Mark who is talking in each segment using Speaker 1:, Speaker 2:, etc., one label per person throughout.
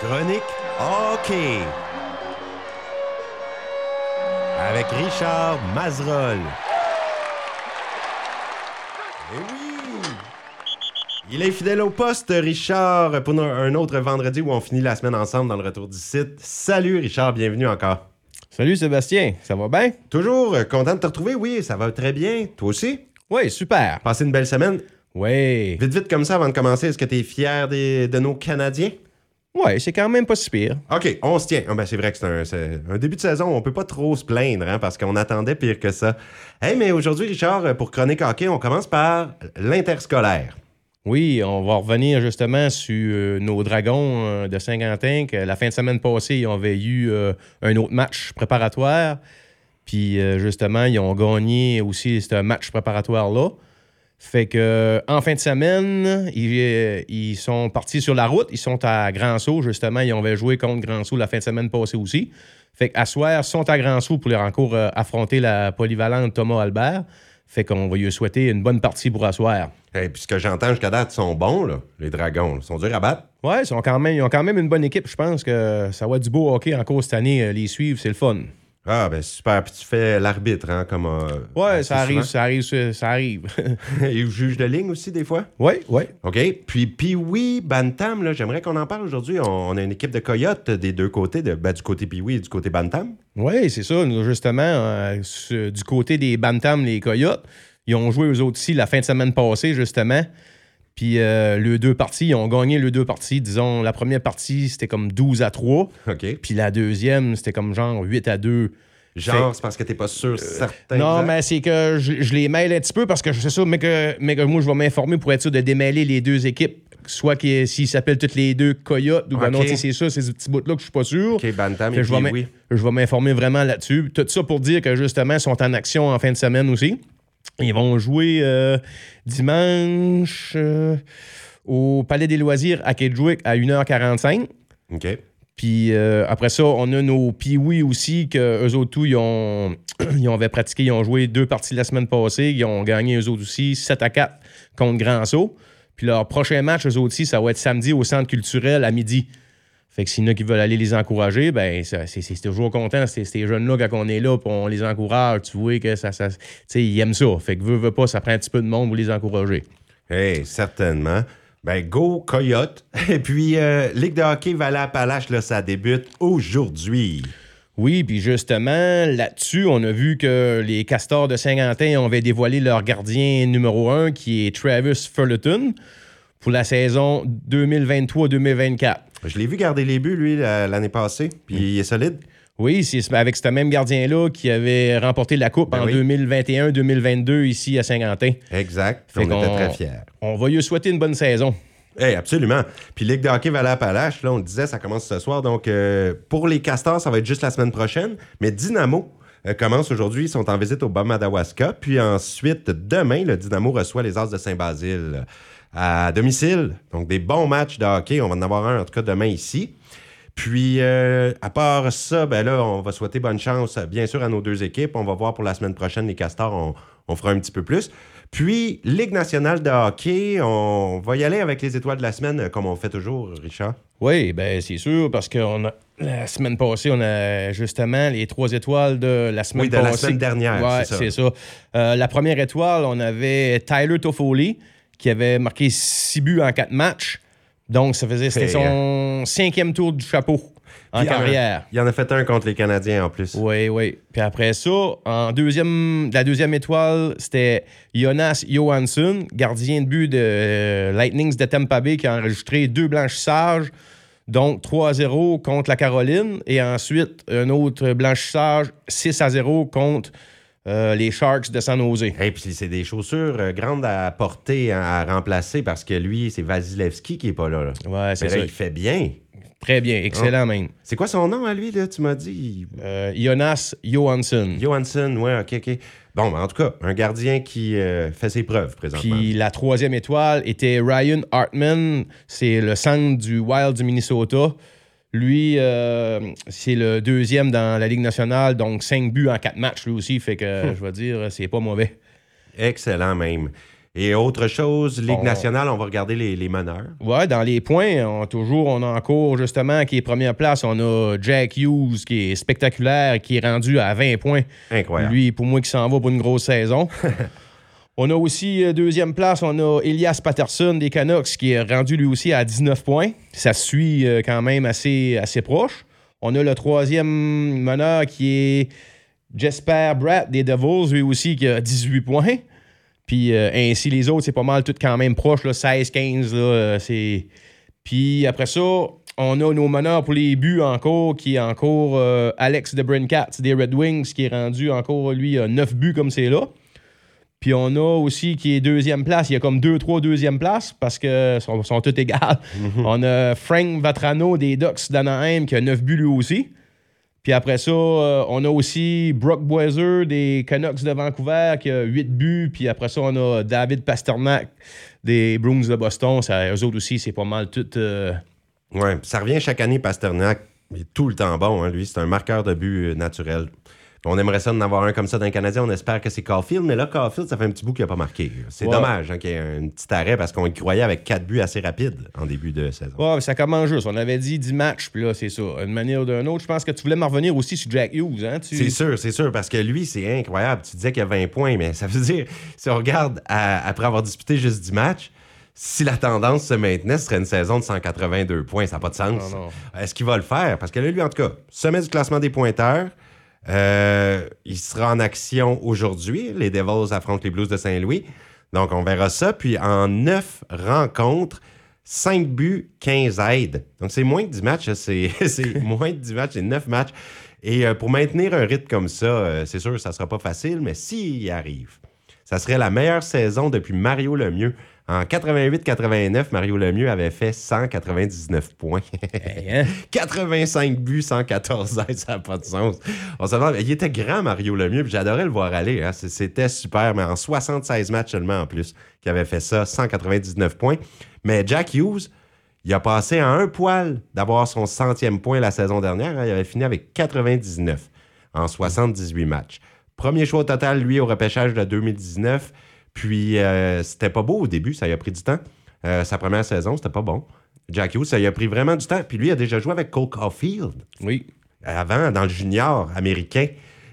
Speaker 1: Chronique hockey. Avec Richard Mazerolle. Eh oui! Il est fidèle au poste, Richard, pour un autre vendredi où on finit la semaine ensemble dans le retour du site. Salut Richard, bienvenue encore.
Speaker 2: Salut Sébastien, ça va bien?
Speaker 1: Toujours euh, content de te retrouver, oui, ça va très bien. Toi aussi?
Speaker 2: Oui, super.
Speaker 1: Passez une belle semaine.
Speaker 2: Oui.
Speaker 1: Vite, vite comme ça avant de commencer, est-ce que tu es fier des- de nos Canadiens?
Speaker 2: Oui, c'est quand même pas si pire.
Speaker 1: OK, on se tient. Ah, ben, c'est vrai que c'est un, c'est un début de saison, on peut pas trop se plaindre, hein, parce qu'on attendait pire que ça. Hey, mais aujourd'hui, Richard, pour Chronique Hockey, on commence par l'interscolaire.
Speaker 2: Oui, on va revenir justement sur euh, nos Dragons euh, de Saint-Quentin, que la fin de semaine passée, ils avaient eu euh, un autre match préparatoire. Puis justement, ils ont gagné aussi ce match préparatoire-là. Fait que en fin de semaine, ils, euh, ils sont partis sur la route. Ils sont à Grand-Sault, justement. Ils avaient joué contre Grand-Sault la fin de semaine passée aussi. Fait qu'à soir, sont à Grand-Sault pour leur encore euh, affronter la polyvalente Thomas Albert. Fait qu'on va lui souhaiter une bonne partie pour asseoir.
Speaker 1: Hey, puis ce que j'entends jusqu'à date, ils sont bons, là, les Dragons. Ils sont durs à battre.
Speaker 2: Ouais, ils, sont quand même, ils ont quand même une bonne équipe. Je pense que ça va être du beau hockey encore cette année. euh, Les suivre, c'est le fun.
Speaker 1: Ah, ben super. Puis tu fais l'arbitre, hein, comme. euh,
Speaker 2: Ouais, ça arrive, ça arrive, ça ça arrive.
Speaker 1: Et juge de ligne aussi, des fois?
Speaker 2: ouais, ouais.
Speaker 1: OK. Puis, puis oui, Bantam, là, j'aimerais qu'on en parle aujourd'hui. On, on a une équipe de coyotes des deux côtés, de, ben, du côté Pee-Wee et du côté Bantam.
Speaker 2: Oui, c'est ça. Nous, justement, euh, du côté des Bantams, les Coyotes, ils ont joué eux autres aussi la fin de semaine passée, justement. Puis euh, les deux parties, ils ont gagné les deux parties. Disons, la première partie, c'était comme 12 à 3.
Speaker 1: OK.
Speaker 2: Puis la deuxième, c'était comme genre 8 à 2.
Speaker 1: Genre, c'est parce que t'es pas sûr certain.
Speaker 2: Non,
Speaker 1: exact?
Speaker 2: mais c'est que je, je les mêle un petit peu parce que je sais ça, mais que, mais que moi, je vais m'informer pour être sûr de démêler les deux équipes. Soit s'ils s'appellent toutes les deux Coyotes ou ben non, c'est ça, c'est ce petit bout-là que je suis pas sûr.
Speaker 1: OK, Bantam et
Speaker 2: je vais
Speaker 1: Pee-Wee.
Speaker 2: je vais m'informer vraiment là-dessus. Tout ça pour dire que justement, ils sont en action en fin de semaine aussi. Ils vont jouer euh, dimanche euh, au Palais des Loisirs à Kedgewick à 1h45.
Speaker 1: OK.
Speaker 2: Puis euh, après ça, on a nos Pee-Wee aussi, que eux autres, tout, ils ont, ils avaient pratiqué, ils ont joué deux parties la semaine passée. Ils ont gagné eux autres aussi 7 à 4 contre Grand Sault. Puis leur prochain match, eux autres aussi, ça va être samedi au Centre culturel à midi. Fait que s'il y en a qui veulent aller les encourager, ben c'est toujours content. C'est ces jeunes-là, quand on est là, on les encourage, tu vois que ça. ça ils aiment ça. Fait que veut, veut pas, ça prend un petit peu de monde pour les encourager.
Speaker 1: Hey, certainement. Ben, go Coyote. Et puis, euh, Ligue de hockey Valais-Appalaches, là, ça débute aujourd'hui.
Speaker 2: Oui, puis justement, là-dessus, on a vu que les Castors de Saint-Quentin avaient dévoilé leur gardien numéro un, qui est Travis Fullerton, pour la saison 2023-2024.
Speaker 1: Je l'ai vu garder les buts, lui, la- l'année passée. Puis, il est solide.
Speaker 2: Oui, c'est avec ce même gardien-là qui avait remporté la Coupe
Speaker 1: Ben
Speaker 2: en
Speaker 1: oui.
Speaker 2: 2021-2022 ici à Saint-Quentin.
Speaker 1: Exact.
Speaker 2: Fait
Speaker 1: on était très fiers.
Speaker 2: On va lui souhaiter une bonne saison.
Speaker 1: Hey, absolument. Puis Ligue de hockey Valais-Appalaches, là, on le disait, ça commence ce soir. Donc, euh, pour les Castors, ça va être juste la semaine prochaine. Mais Dynamo euh, commence aujourd'hui. Ils sont en visite au Bas-Madawaska. Puis ensuite, demain, le Dynamo reçoit les As de Saint-Basile à domicile. Donc, des bons matchs de hockey. On va en avoir un, en tout cas, demain ici. Puis, euh, à part ça, ben là, on va souhaiter bonne chance, bien sûr, à nos deux équipes. On va voir pour la semaine prochaine, les Castors, on, on fera un petit peu plus. Puis, Ligue nationale de hockey, on va y aller avec les étoiles de la semaine, euh, comme on fait toujours, Richard.
Speaker 2: Oui, ben c'est sûr, parce que on a- la semaine passée, on a justement les trois étoiles de la semaine
Speaker 1: Oui, de la semaine dernière,
Speaker 2: Ouais,
Speaker 1: c'est ça.
Speaker 2: c'est ça. Euh, la première étoile, on avait Tyler Toffoli, qui avait marqué six buts en quatre matchs. Donc, ça faisait, c'était son cinquième tour du chapeau en
Speaker 1: Puis,
Speaker 2: carrière.
Speaker 1: Il en a fait un contre les Canadiens en plus.
Speaker 2: Oui, oui. Puis après ça, en deuxième, la deuxième étoile, c'était Jonas Johansson, gardien de but de euh, Lightnings de Tampa Bay, qui a enregistré deux blanchissages, donc 3-0 contre la Caroline, et ensuite un autre blanchissage 6-0 contre euh, les Sharks de San Jose.
Speaker 1: Et puis c'est des chaussures euh, grandes à porter, hein, à remplacer, parce que lui, c'est Vasilevski qui est pas là. là.
Speaker 2: Ouais, c'est ça.
Speaker 1: il fait bien.
Speaker 2: Très bien, excellent même.
Speaker 1: C'est quoi son nom à lui, là, tu m'as dit?
Speaker 2: Euh, Jonas Johansson.
Speaker 1: Johansson, ouais, ok, ok. Bon, ben, en tout cas, un gardien qui euh, fait ses preuves présentement.
Speaker 2: Puis la troisième étoile était Ryan Hartman, c'est le centre du Wild du Minnesota. Lui, euh, c'est le deuxième dans la Ligue nationale, donc cinq buts en quatre matchs lui aussi. Fait que je vais dire, c'est pas mauvais.
Speaker 1: Excellent même. Et autre chose, Ligue
Speaker 2: On-
Speaker 1: nationale, on va regarder les, les meneurs.
Speaker 2: Ouais, dans les points, on, toujours, on a en cours, justement, qui est première place. On a Jack Hughes, qui est spectaculaire, qui est rendu à 20 points.
Speaker 1: Incroyable.
Speaker 2: Lui, pour moi, qui s'en va pour une grosse saison. on a aussi, euh, deuxième place, on a Elias Patterson des Canucks, qui est rendu lui aussi à 19 points. Ça suit euh, quand même assez, assez proche. On a le troisième meneur qui est Jesper Bratt des Devils, lui aussi, qui a 18 points. Puis euh, ainsi les autres, c'est pas mal tout quand même proche, là, 16-15. là, euh, c'est... Puis après ça, on a nos meneurs pour les buts encore, qui est encore Alex de des Red Wings, qui est rendu encore, lui, à 9 buts comme c'est là. Puis on a aussi qui est deuxième place. Il y a comme deux, trois deuxième places parce que sont, sont toutes égales. On a Frank Vatrano des Ducks d'Anaheim qui a 9 buts lui aussi. Puis après ça, euh, on a aussi Brock Boiser des Canucks de Vancouver qui a 8 buts. Puis après ça, on a David Pasternak des Bruins de Boston. Ça, eux autres aussi, c'est pas mal tout. euh,
Speaker 1: Ouais, ça revient chaque année, Pasternak. Il est tout le temps bon, hein, lui. C'est un marqueur de but euh, naturel. On aimerait ça d'en avoir un comme ça dans le Canadien. On espère que c'est Caulfield, mais là, Caulfield, ça fait un petit bout qu'il n'a pas marqué. C'est
Speaker 2: Ouais.
Speaker 1: dommage hein, qu'il y ait un petit arrêt parce qu'on y croyait avec quatre buts assez rapides en début de saison.
Speaker 2: Ouais, ça commence juste. On avait dit 10 matchs, puis là, c'est ça. Une manière ou d'une autre. Je pense que tu voulais m'en revenir aussi sur Jack Hughes. Hein? Tu...
Speaker 1: C'est sûr, c'est sûr, parce que lui, c'est incroyable. Tu disais qu'il y a 20 points, mais ça veut dire, si on regarde à- après avoir disputé juste 10 matchs, si la tendance se maintenait, ce serait une saison de 182 points. Ça n'a pas de sens. Est-ce qu'il va le faire? Parce que là, lui, en tout cas, sommet du classement des pointeurs. Euh, il sera en action aujourd'hui. Les Devils affrontent les Blues de Saint-Louis. Donc, on verra ça. Puis, en 9 rencontres, 5 buts, 15 aides. Donc, c'est moins que 10 matchs. hein. C'est moins de 10 matchs, c'est 9 matchs. Et euh, pour maintenir un rythme comme ça, euh, c'est sûr que ça ne sera pas facile, mais s'il y arrive, ça serait la meilleure saison depuis Mario Lemieux. En 88-89, Mario Lemieux avait fait 199 points.
Speaker 2: Hey, hein?
Speaker 1: 85 buts, 114 aides, ça n'a pas de sens. On se demande- il était grand, Mario Lemieux, puis j'adorais le voir aller. hein. C'était super, mais en 76 matchs seulement en plus, qui avait fait ça, 199 points. Mais Jack Hughes, il a passé à un poil d'avoir son centième point la saison dernière. hein. Il avait fini avec 99 en 78 matchs. Premier choix au total, lui, au repêchage de 2019. Puis, euh, c'était pas beau au début, ça y a pris du temps. Euh, sa première saison, c'était pas bon. Jack Hughes, ça y a pris vraiment du temps. Puis lui, il a déjà joué avec Cole Caulfield
Speaker 2: Oui.
Speaker 1: avant, dans le junior américain.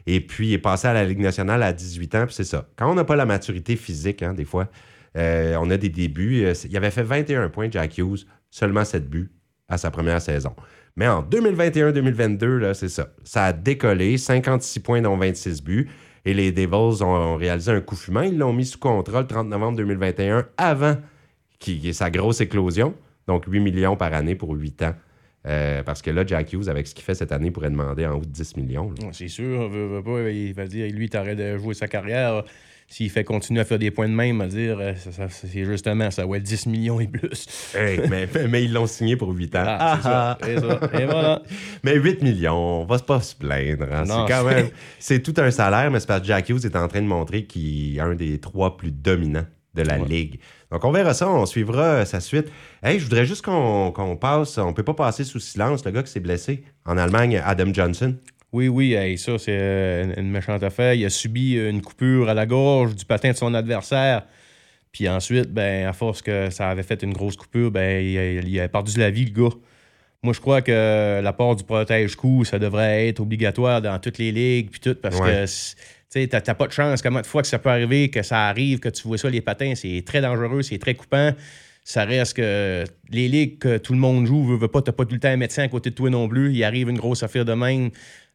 Speaker 1: Et puis, il est passé à la Ligue nationale à 18 ans. Puis c'est ça. Quand on n'a pas la maturité physique, hein, des fois, euh, on a des débuts. Il avait fait 21 points, Jack Hughes, seulement 7 buts à sa première saison. Mais en 2021-2022, là, c'est ça. Ça a décollé, 56 points dont 26 buts. Et les Devils ont, réalisé un coup fumant. Ils l'ont mis sous contrôle le 30 novembre 2021, avant sa grosse éclosion. Donc 8 millions par année pour 8 ans. Euh, parce que là, Jack Hughes, avec ce qu'il fait cette année, pourrait demander en haut de 10 millions.
Speaker 2: C'est sûr, veut, veut pas, il va dire, lui, t'arrêtes de jouer sa carrière. S'il fait continuer à faire des points de même, va dire, euh, c'est justement, ça va être 10 millions et plus.
Speaker 1: Hey, mais, mais ils l'ont signé pour 8 ans.
Speaker 2: Ah, c'est ça, c'est ça. Et voilà.
Speaker 1: Mais 8 millions, on va pas se plaindre. hein. C'est quand même. C'est tout un salaire, mais c'est parce que Jack Hughes est en train de montrer qu'il est un des trois plus dominants de la
Speaker 2: Ouais.
Speaker 1: Ligue. Donc, on verra ça, on suivra euh, sa suite. Hey, je voudrais juste qu'on qu'on passe, on peut pas passer sous silence le gars qui s'est blessé en Allemagne, Adam Johnson.
Speaker 2: Oui, oui, hey, ça, c'est euh, une méchante affaire. Il a subi une coupure à la gorge du patin de son adversaire. Puis ensuite, ben, à force que ça avait fait une grosse coupure, ben, il, il a perdu la vie, le gars. Moi, je crois que l'apport du protège-coup, ça devrait être obligatoire dans toutes les ligues, puis tout, parce
Speaker 1: Ouais.
Speaker 2: que, tu t'as pas de chance. Comment de fois que ça peut arriver, que ça arrive, que tu vois ça, les patins, c'est très dangereux, c'est très coupant. Ça reste que les ligues que tout le monde joue, veut, veut pas, t'as pas tout le temps un médecin à côté de toi non plus. Il arrive une grosse affaire de même.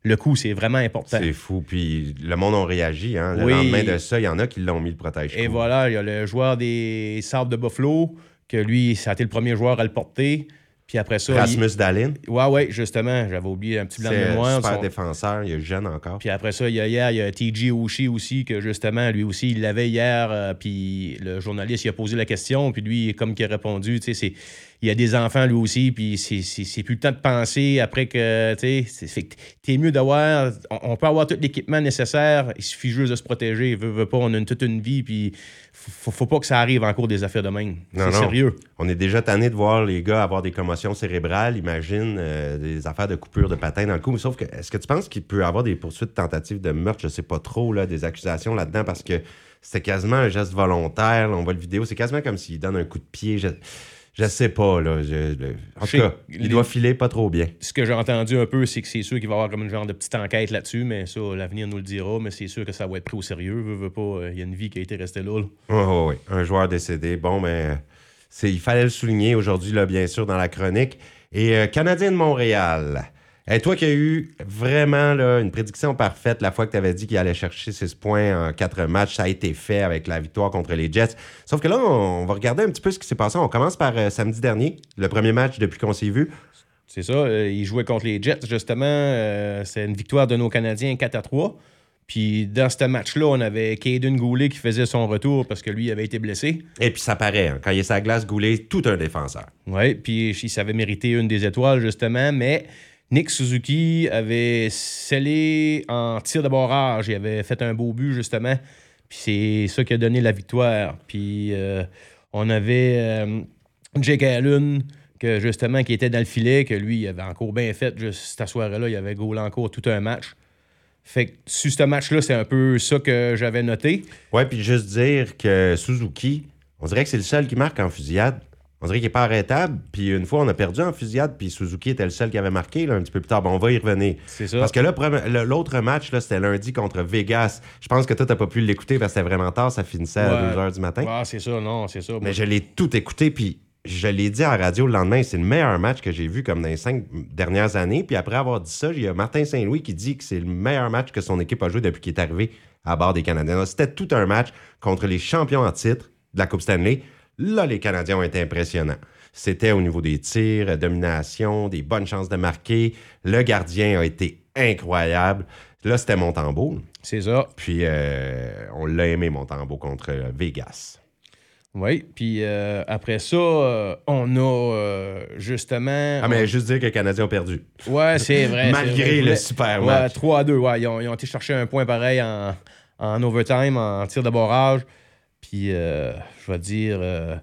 Speaker 2: Le coup, c'est vraiment important.
Speaker 1: C'est fou. Puis le monde a réagi. Hein. Le
Speaker 2: Oui.
Speaker 1: lendemain de ça, il y en a qui l'ont mis le protège
Speaker 2: Et voilà, il y a le joueur des Sables de Buffalo, que lui, ça a été le premier joueur à le porter. Puis après ça.
Speaker 1: Rasmus Dahlin.
Speaker 2: il- Ouais, ouais, justement. J'avais oublié un petit blanc de mémoire.
Speaker 1: super
Speaker 2: Son-
Speaker 1: défenseur, il est jeune encore.
Speaker 2: Puis après ça, il y a hier, il y a TJ Oshie aussi, que justement, lui aussi, il l'avait hier. euh, puis le journaliste, il a posé la question. Puis lui, comme il a répondu, tu sais, c'est. Il y a des enfants lui aussi, puis c'est- plus le temps de penser après que, tu sais, c'est- fait que t'es mieux d'avoir, on, on peut avoir tout l'équipement nécessaire, il suffit juste de se protéger, veut, veut pas, on a une, toute une vie, puis faut, faut- faut pas que ça arrive en cours des affaires de même.
Speaker 1: Non,
Speaker 2: C'est sérieux.
Speaker 1: On est déjà tanné de voir les gars avoir des commotions cérébrales, imagine euh, des affaires de coupure de patin dans le cou. Mais sauf que, est-ce que tu penses qu'il peut avoir des poursuites, tentatives de meurtre? Je sais pas trop, là, des accusations là-dedans, parce que c'était quasiment un geste volontaire. là. on voit le vidéo, c'est quasiment comme s'il donne un coup de pied. Je, je sais pas, là. Je- en tout cas, il
Speaker 2: les-
Speaker 1: doit filer pas trop bien.
Speaker 2: Ce que j'ai entendu un peu, c'est que c'est sûr qu'il va y avoir comme une genre de petite enquête là-dessus, mais ça, l'avenir nous le dira, mais c'est sûr que ça va être pris au sérieux. Veux, veux pas, euh, il y a une vie qui a été restée là. là.
Speaker 1: Oui. Un joueur décédé. Bon, mais c'est, il fallait le souligner aujourd'hui, là, bien sûr, dans la chronique. Et euh, Canadien de Montréal. Et toi qui as eu vraiment là, une prédiction parfaite la fois que tu avais dit qu'il allait chercher 6 points en 4 matchs, ça a été fait avec la victoire contre les Jets. Sauf que là, on va regarder un petit peu ce qui s'est passé. On commence par euh, samedi dernier, le premier match depuis qu'on s'est vu.
Speaker 2: C'est ça, euh, ils jouaient contre les Jets, justement. euh, c'est une victoire de nos Canadiens 4 à 3. Puis dans ce match-là, on avait Caden Goulet qui faisait son retour parce que lui avait été blessé.
Speaker 1: Et puis ça paraît, hein, quand il est sa glace goulée, tout un défenseur.
Speaker 2: Oui, puis il savait mériter une des étoiles, justement, mais Nick Suzuki avait scellé en tir de barrage. Il avait fait un beau but, justement. Puis c'est ça qui a donné la victoire. Puis euh, on avait euh, Jake Allen, que justement, qui était dans le filet, que lui, il avait encore bien fait. Juste cette soirée-là, il avait goalé encore tout un match. Fait que sur ce match-là, c'est un peu ça que j'avais noté.
Speaker 1: Ouais, puis juste dire que Suzuki, on dirait que c'est le seul qui marque en fusillade. On dirait qu'il n'est pas arrêtable. Puis une fois, on a perdu en fusillade, puis Suzuki était le seul qui avait marqué là, un petit peu plus tard. Bon, on va y revenir.
Speaker 2: C'est ça.
Speaker 1: Parce que là, l'autre match, là, c'était lundi contre Vegas. Je pense que toi, t'as pas pu l'écouter parce que c'était vraiment tard. Ça finissait à
Speaker 2: Ouais.
Speaker 1: 2 h du matin.
Speaker 2: Ah, c'est ça, non, c'est ça.
Speaker 1: Mais je l'ai tout écouté, puis je l'ai dit à la radio le lendemain, c'est le meilleur match que j'ai vu comme dans les cinq dernières années. Puis après avoir dit ça, il y a Martin Saint-Louis qui dit que c'est le meilleur match que son équipe a joué depuis qu'il est arrivé à bord des Canadiens. C'était tout un match contre les champions en titre de la Coupe Stanley. Là, les Canadiens ont été impressionnants. C'était au niveau des tirs, domination, des bonnes chances de marquer. Le gardien a été incroyable. Là, c'était Montembeau.
Speaker 2: C'est ça.
Speaker 1: Puis euh, on l'a aimé, Montembeau, contre Vegas.
Speaker 2: Oui, puis euh, après ça, euh, on a euh, justement.
Speaker 1: Ah, mais juste dire que les Canadiens ont perdu.
Speaker 2: Ouais, c'est vrai.
Speaker 1: Malgré
Speaker 2: vrai.
Speaker 1: Le super
Speaker 2: ouais,
Speaker 1: match.
Speaker 2: 3 à 2, ouais. Ils ont, ils ont été chercher un point pareil en, en overtime, en tir de barrage. Puis, euh, je vais dire, euh,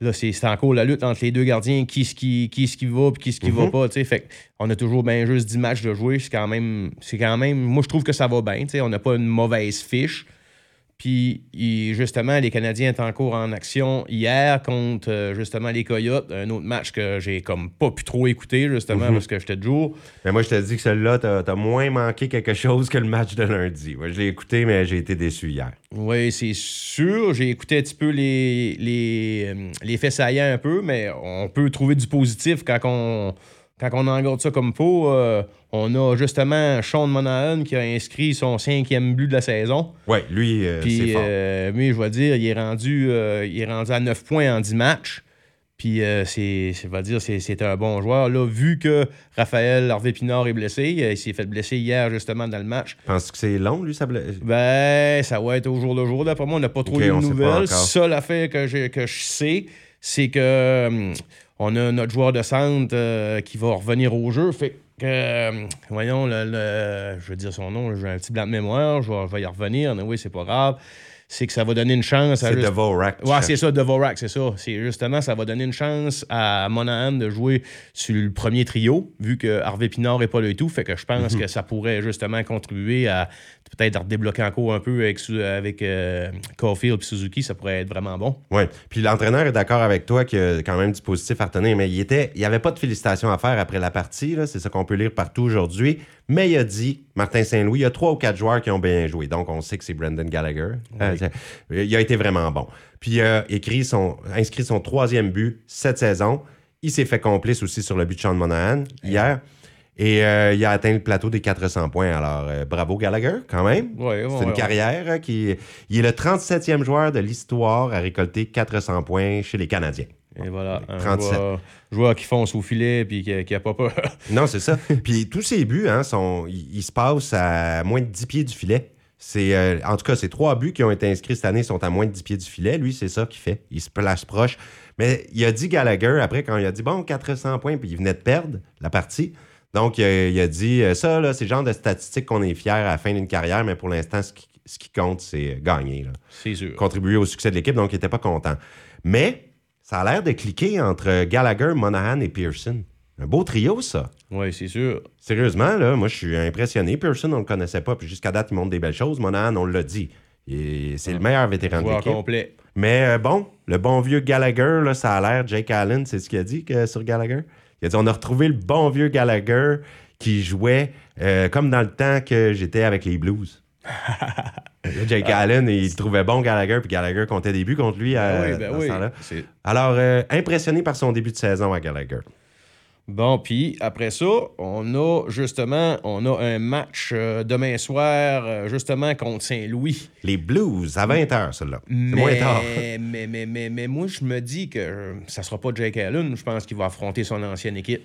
Speaker 2: là, c'est encore la lutte entre les deux gardiens. Qui ce qui, qui, ce qui va, puis qui ce qui va
Speaker 1: Mhm.
Speaker 2: pas. Fait on a toujours bien juste 10 matchs de jouer. C'est quand même. C'est quand même. Moi, je trouve que ça va bien. On n'a pas une mauvaise fiche. Puis, il- justement, les Canadiens étaient encore en action hier contre, euh, justement, les Coyotes. Un autre match que j'ai comme pas pu trop écouter, justement,
Speaker 1: Mhm.
Speaker 2: parce que j'étais de jour.
Speaker 1: Mais moi, je te dis que celui-là, t'as as moins manqué quelque chose que le match de lundi. Je l'ai écouté, mais j'ai été déçu hier.
Speaker 2: Oui, c'est sûr. J'ai écouté un petit peu les, les, euh, les faits saillants un peu, mais on peut trouver du positif quand on, quand on engorde ça comme faut. Euh, on a justement Sean Monahan qui a inscrit son cinquième but de la saison.
Speaker 1: Ouais, lui, euh, c'est
Speaker 2: Puis,
Speaker 1: fort.
Speaker 2: euh, lui, je vais dire, il est rendu, euh, il est rendu à 9 points en 10 matchs. Puis, euh, c'est, je vais dire, c'est, c'est un bon joueur. Là, vu que Raphaël Harvey Pinard est blessé, euh, il s'est fait blesser hier, justement, dans le match.
Speaker 1: Penses-tu que c'est long, lui, ça ble-
Speaker 2: Ben, ça va être au jour le jour. D'après moi, on n'a pas trop eu de nouvelles. Seule affaire que, j'ai- que je sais, c'est que hum, on a notre joueur de centre euh, qui va revenir au jeu. Fait que, hum, voyons, le, je vais dire son nom, j'ai un petit blanc de mémoire, je vais, y revenir. Oui, c'est pas grave. C'est que ça va donner une chance à
Speaker 1: C'est
Speaker 2: juste-
Speaker 1: Dvorak.
Speaker 2: Ouais, c'est ça, Dvorak, c'est ça. C'est justement, ça va donner une chance à Monahan de jouer sur le premier trio, vu que Harvey Pinard n'est pas là et tout. Fait que je pense
Speaker 1: Mhm.
Speaker 2: que ça pourrait justement contribuer à peut-être redébloquer encore un peu avec, avec euh, Caulfield et Suzuki. Ça pourrait être vraiment bon.
Speaker 1: Oui. Puis l'entraîneur est d'accord avec toi qu'il y a quand même du positif à retenir, mais il était, il n'y avait pas de félicitations à faire après la partie. là. C'est ça qu'on peut lire partout aujourd'hui. Mais il a dit, Martin Saint-Louis, il y a trois ou quatre joueurs qui ont bien joué. Donc on sait que c'est Brendan Gallagher. Euh, il a été vraiment bon. Puis il a écrit son, inscrit son troisième but cette saison. Il s'est fait complice aussi sur le but de Sean Monahan hier. Et euh, il a atteint le plateau des 400 points. Alors, euh, bravo Gallagher, quand même.
Speaker 2: Ouais, ouais,
Speaker 1: C'est une
Speaker 2: ouais.
Speaker 1: carrière euh, qui. Il est le 37e joueur de l'histoire à récolter 400 points chez les Canadiens.
Speaker 2: Et voilà, un
Speaker 1: 37.
Speaker 2: joueur, joueur qui fonce au filet et qui, qui a pas peur.
Speaker 1: Non, c'est ça. Puis tous ses buts, hein, sont, ils, ils se passent à moins de 10 pieds du filet. C'est, euh, en tout cas, ces trois buts qui ont été inscrits cette année sont à moins de 10 pieds du filet. Lui, c'est ça qu'il fait. Il se place proche. Mais il a dit Gallagher, après, quand il a dit, bon, 400 points, puis il venait de perdre la partie. Donc, il a, il a dit, euh, ça, là, c'est le genre de statistiques qu'on est fier à la fin d'une carrière, mais pour l'instant, ce qui, ce qui compte, c'est euh, gagner. là.
Speaker 2: C'est sûr.
Speaker 1: contribuer au succès de l'équipe, donc il n'était pas content. Mais ça a l'air de cliquer entre Gallagher, Monahan et Pearson. Un beau trio, ça.
Speaker 2: Oui, c'est sûr.
Speaker 1: Sérieusement, là, moi, je suis impressionné. Pearson, on ne le connaissait pas, puis jusqu'à date, il montre des belles choses. Monahan, on l'a dit. C'est le meilleur vétéran de
Speaker 2: Joueur
Speaker 1: l'équipe.
Speaker 2: complet.
Speaker 1: Mais euh, bon, le bon vieux Gallagher, là, ça a l'air, Jake Allen, c'est ce qu'il a dit que, sur Gallagher? Il a dit on a retrouvé le bon vieux Gallagher qui jouait euh, comme dans le temps que j'étais avec les Blues. Là, Jake Allen, il trouvait bon Gallagher, puis Gallagher comptait des buts contre lui
Speaker 2: Ben
Speaker 1: euh,
Speaker 2: oui, ben
Speaker 1: ce.
Speaker 2: C'est-
Speaker 1: Alors, euh, impressionné par son début de saison à Gallagher.
Speaker 2: Bon, puis après ça, on a justement, on a un match euh, demain soir, euh, justement, contre Saint-Louis.
Speaker 1: Les Blues, à 20h, celui-là. C'est moins tard.
Speaker 2: Mais, mais, mais, mais, mais moi, je me dis que euh, ça sera pas Jake Allen. Je pense qu'il va affronter son ancienne équipe.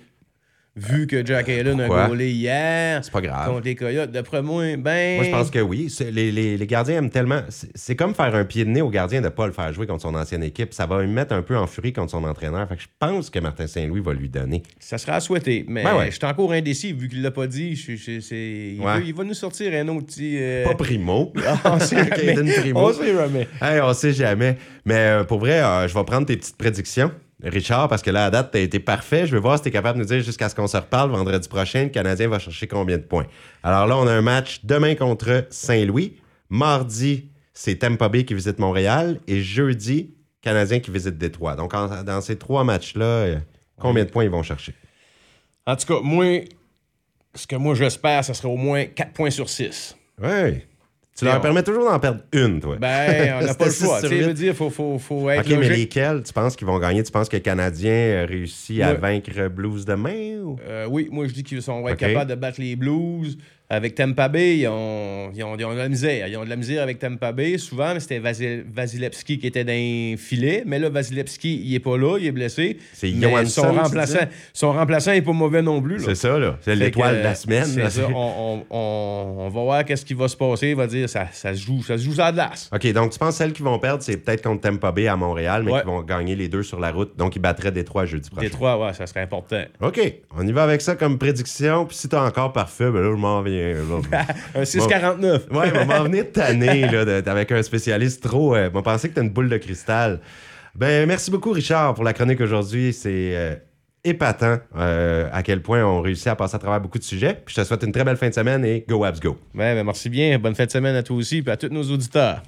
Speaker 2: Vu que Jack Allen a gaulé hier
Speaker 1: C'est pas grave.
Speaker 2: contre les Coyotes, d'après moi, ben...
Speaker 1: Moi, je pense que oui. Les, les- les gardiens aiment tellement. C'est comme faire un pied de nez au gardien de ne pas le faire jouer contre son ancienne équipe. Ça va lui mettre un peu en furie contre son entraîneur. Fait que je pense que Martin Saint-Louis va lui donner.
Speaker 2: Ça sera à souhaiter. Mais
Speaker 1: Ben ouais.
Speaker 2: je suis encore indécis, vu qu'il l'a pas dit. je- je- c'est- il,
Speaker 1: Ouais.
Speaker 2: veut- il va nous sortir un autre petit... euh,
Speaker 1: Pas primo.
Speaker 2: on sait jamais. On sait jamais.
Speaker 1: Hey, on sait jamais. Mais euh, pour vrai, euh, je vais prendre tes petites prédictions. Richard, parce que là, à date, t'as été parfait. Je veux voir si t'es capable de nous dire jusqu'à ce qu'on se reparle vendredi prochain, le Canadien va chercher combien de points. Alors là, on a un match demain contre Saint-Louis. Mardi, c'est Tampa Bay qui visite Montréal. Et jeudi, Canadien qui visite Détroit. Donc, en- dans ces trois matchs-là, euh, combien de points ils vont chercher?
Speaker 2: En tout cas, moi, ce que moi j'espère, ce serait au moins 4 points sur 6.
Speaker 1: Oui. Tu leur
Speaker 2: on-
Speaker 1: permets toujours d'en perdre une, toi.
Speaker 2: Ben, on n'a pas le choix. Tu veux dire, faut, faut, faut être
Speaker 1: OK, mais lesquels tu penses qu'ils vont gagner? Tu penses que le Canadien réussit à vaincre Blues demain? Ou...
Speaker 2: Euh, oui, moi je dis qu'ils sont- vont être capables de battre les Blues. Avec Tampa Bay, ils ont, ils, ont, ils ont de la misère. Ils ont de la misère avec Tampa Bay. Souvent, mais c'était Vasil- Vasilevski qui était dans les filets. Mais là, Vasilevski, il est pas là, il est blessé.
Speaker 1: C'est Johansson,
Speaker 2: Son
Speaker 1: tu
Speaker 2: remplaçant, son remplaçant n'est pas mauvais non plus.
Speaker 1: C'est ça, là. C'est l'étoile de la semaine. là.
Speaker 2: ça. On, on- on- va voir qu'est-ce qui va se passer. Il va dire ça, ça se joue, ça se joue à glace.
Speaker 1: OK, donc tu penses que celles qui vont perdre, c'est peut-être contre Tampa Bay à Montréal, mais
Speaker 2: Ouais.
Speaker 1: qui vont gagner les deux sur la route. Donc, ils battraient Détroit jeudi prochain.
Speaker 2: Détroit, ouais, ça serait important.
Speaker 1: OK, on y va avec ça comme prédiction. Puis si t'es encore parfait, ben là, je m'en viens.
Speaker 2: Un 6,49.
Speaker 1: Ouais, on va m'en venir tanner là, de- avec un spécialiste trop. Euh, m'a pensé que t'as une boule de cristal. Ben, merci beaucoup, Richard, pour la chronique aujourd'hui. C'est euh, épatant euh, à quel point on réussit à passer à travers beaucoup de sujets. Puis je te souhaite une très belle fin de semaine et go Abs go.
Speaker 2: Ouais, ben merci bien. Bonne fin de semaine à toi aussi et à tous nos auditeurs.